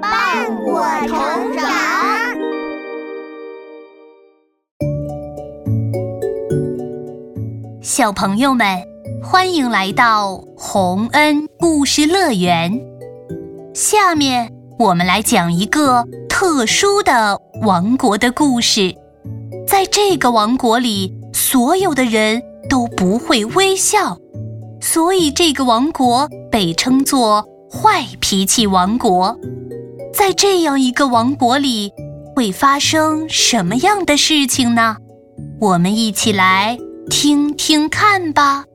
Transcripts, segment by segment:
伴我成长。小朋友们，欢迎来到洪恩故事乐园。下面我们来讲一个特殊的王国的故事。在这个王国里，所有的人都不会微笑，所以这个王国被称作坏脾气王国。在这样一个王国里，会发生什么样的事情呢？我们一起来。听听看吧，《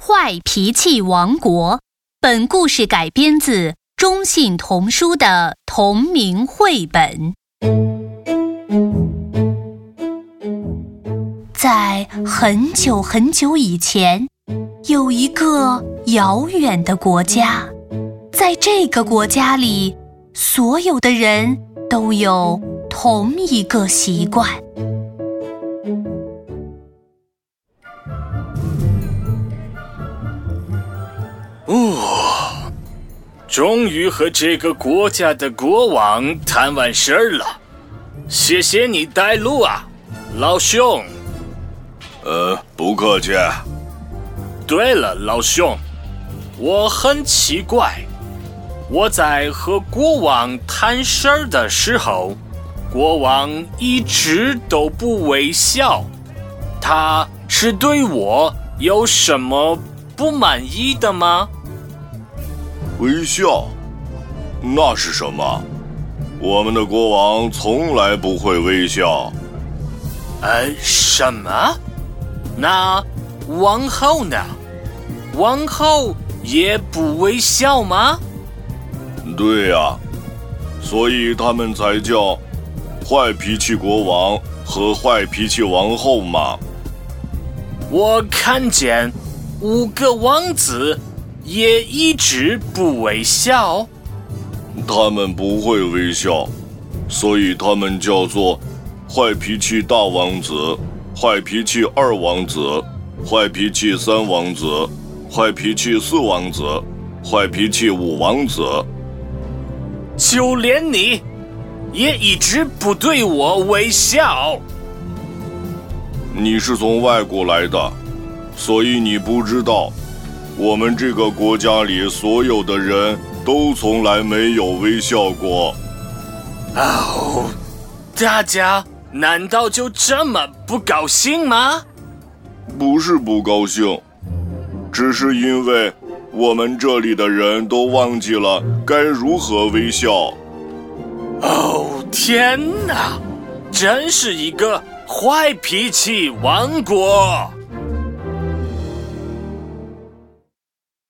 坏脾气王国》本故事改编自中信童书的同名绘本。在很久很久以前，有一个遥远的国家，在这个国家里，所有的人都有同一个习惯。哦，终于和这个国家的国王谈完事儿了，谢谢你带路啊，老兄。呃，不客气。对了，老兄，我很奇怪，我在和国王谈事儿的时候，国王一直都不微笑，他是对我有什么不满意的吗？微笑，那是什么？我们的国王从来不会微笑。呃，什么？那王后呢？王后也不微笑吗？对呀，所以他们才叫坏脾气国王和坏脾气王后嘛。我看见五个王子。也一直不微笑，他们不会微笑，所以他们叫做坏脾气大王子、坏脾气二王子、坏脾气三王子、坏脾气四王子、坏脾气五王子。就连你，也一直不对我微笑。你是从外国来的，所以你不知道。我们这个国家里所有的人都从来没有微笑过。哦，大家难道就这么不高兴吗？不是不高兴，只是因为我们这里的人都忘记了该如何微笑。哦，天哪，真是一个坏脾气王国！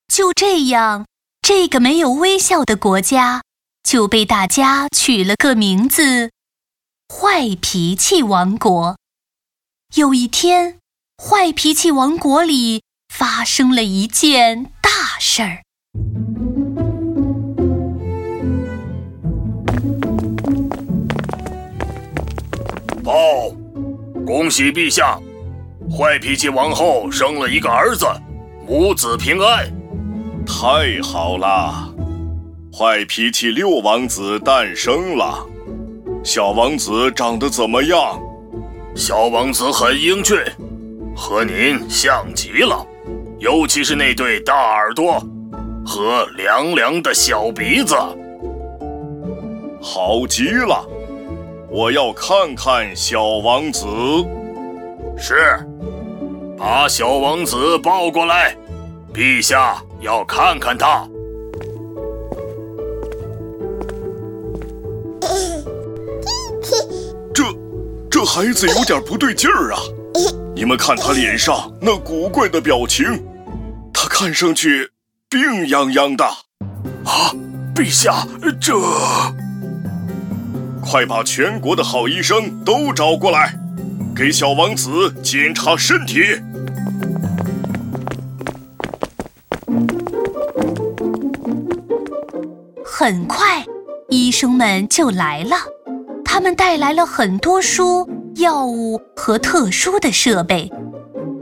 就这样，这个没有微笑的国家就被大家取了个名字——坏脾气王国。有一天，坏脾气王国里发生了一件大事儿。报，恭喜陛下，坏脾气王后生了一个儿子，母子平安。太好了，坏脾气六王子诞生了。小王子长得怎么样？小王子很英俊，和您像极了，尤其是那对大耳朵和凉凉的小鼻子。好极了，我要看看小王子。是，把小王子抱过来，陛下。要看看他，这这孩子有点不对劲儿啊！你们看他脸上那古怪的表情，他看上去病殃殃的。啊，陛下，这……快把全国的好医生都找过来，给小王子检查身体。很快，医生们就来了。他们带来了很多书、药物和特殊的设备。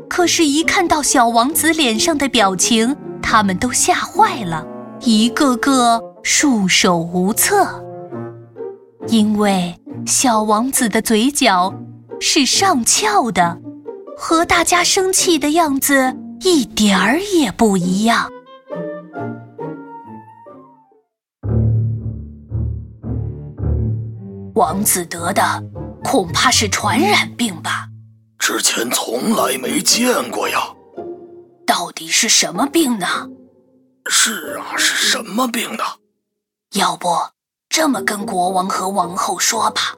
可是，一看到小王子脸上的表情，他们都吓坏了，一个个束手无策。因为小王子的嘴角是上翘的，和大家生气的样子一点儿也不一样。王子得的恐怕是传染病吧？之前从来没见过呀。到底是什么病呢？是啊，是什么病呢？要不这么跟国王和王后说吧，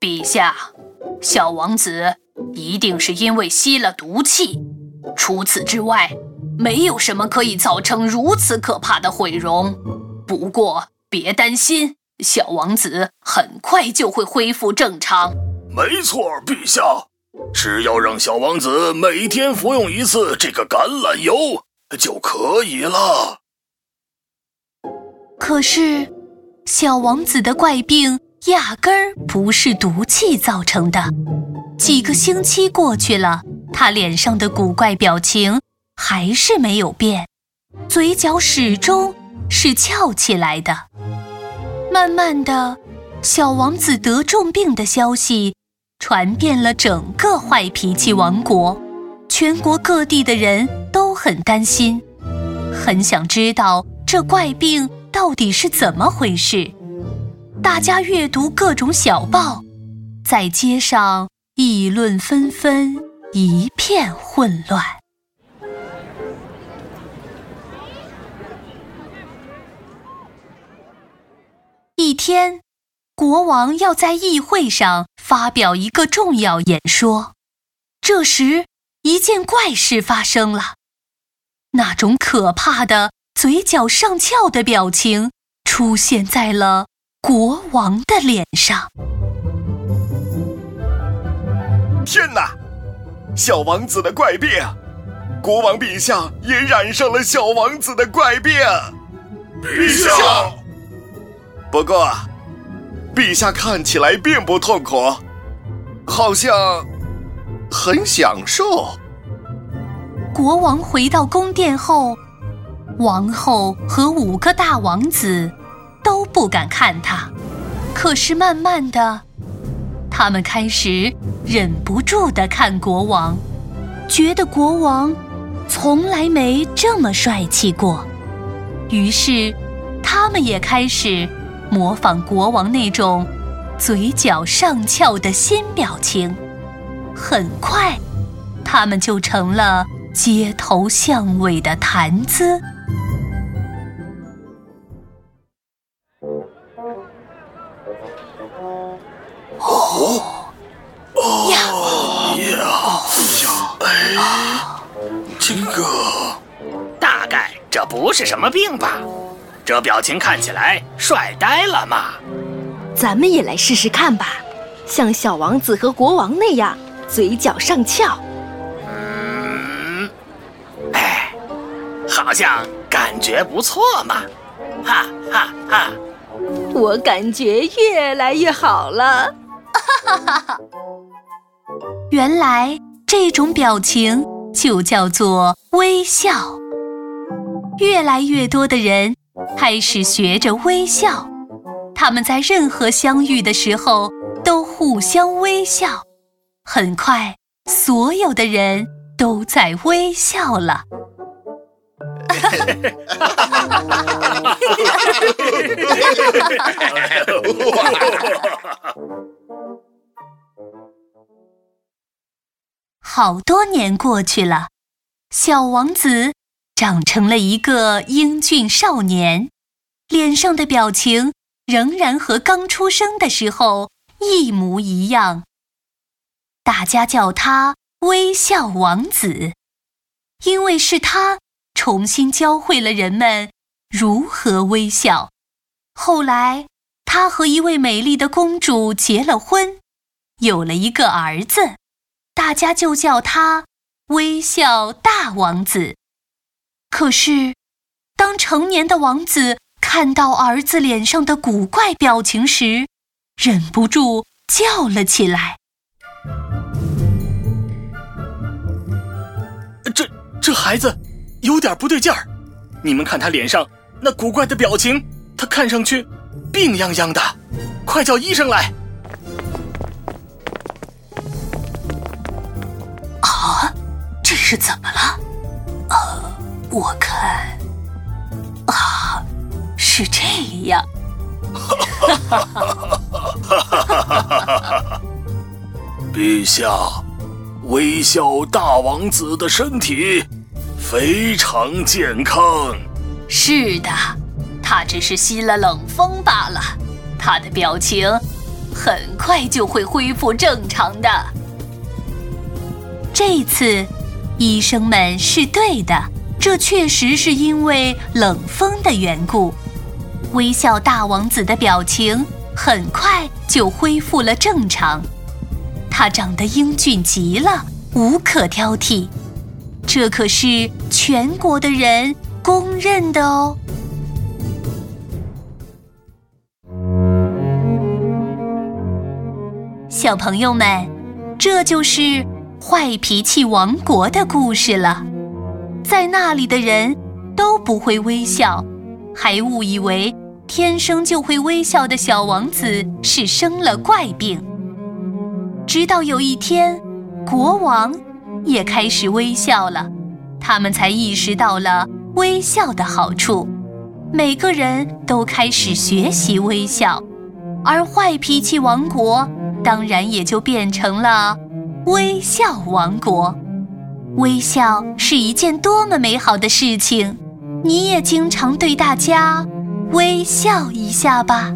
陛下，小王子一定是因为吸了毒气。除此之外，没有什么可以造成如此可怕的毁容。不过别担心。小王子很快就会恢复正常。没错，陛下，只要让小王子每天服用一次这个橄榄油就可以了。可是，小王子的怪病压根儿不是毒气造成的。几个星期过去了，他脸上的古怪表情还是没有变，嘴角始终是翘起来的。慢慢的，小王子得重病的消息传遍了整个坏脾气王国，全国各地的人都很担心，很想知道这怪病到底是怎么回事。大家阅读各种小报，在街上议论纷纷，一片混乱。一天，国王要在议会上发表一个重要演说。这时，一件怪事发生了，那种可怕的嘴角上翘的表情出现在了国王的脸上。天哪！小王子的怪病，国王陛下也染上了小王子的怪病。陛下。不过，陛下看起来并不痛苦，好像很享受。国王回到宫殿后，王后和五个大王子都不敢看他。可是慢慢的，他们开始忍不住的看国王，觉得国王从来没这么帅气过。于是，他们也开始。模仿国王那种嘴角上翘的新表情，很快，他们就成了街头巷尾的谈资。哦，呀呀呀！哎，这个，大概这不是什么病吧？这表情看起来帅呆了嘛！咱们也来试试看吧，像小王子和国王那样，嘴角上翘。嗯，哎，好像感觉不错嘛！哈哈哈！我感觉越来越好了。哈哈哈！原来这种表情就叫做微笑。越来越多的人。开始学着微笑，他们在任何相遇的时候都互相微笑。很快，所有的人都在微笑了。好多年过去了，小王子。长成了一个英俊少年，脸上的表情仍然和刚出生的时候一模一样。大家叫他微笑王子，因为是他重新教会了人们如何微笑。后来，他和一位美丽的公主结了婚，有了一个儿子，大家就叫他微笑大王子。可是，当成年的王子看到儿子脸上的古怪表情时，忍不住叫了起来：“这这孩子有点不对劲儿。你们看他脸上那古怪的表情，他看上去病殃殃的。快叫医生来！啊，这是怎么了？呃，我看，啊，是这样。哈哈哈哈哈哈！陛下，微笑大王子的身体非常健康。是的，他只是吸了冷风罢了。他的表情很快就会恢复正常的。这次，医生们是对的，这确实是因为冷风的缘故。微笑大王子的表情很快就恢复了正常，他长得英俊极了，无可挑剔，这可是全国的人公认的哦。小朋友们，这就是坏脾气王国的故事了。在那里的人都不会微笑，还误以为天生就会微笑的小王子是生了怪病。直到有一天，国王也开始微笑了，他们才意识到了微笑的好处。每个人都开始学习微笑，而坏脾气王国。当然也就变成了微笑王国。微笑是一件多么美好的事情，你也经常对大家微笑一下吧。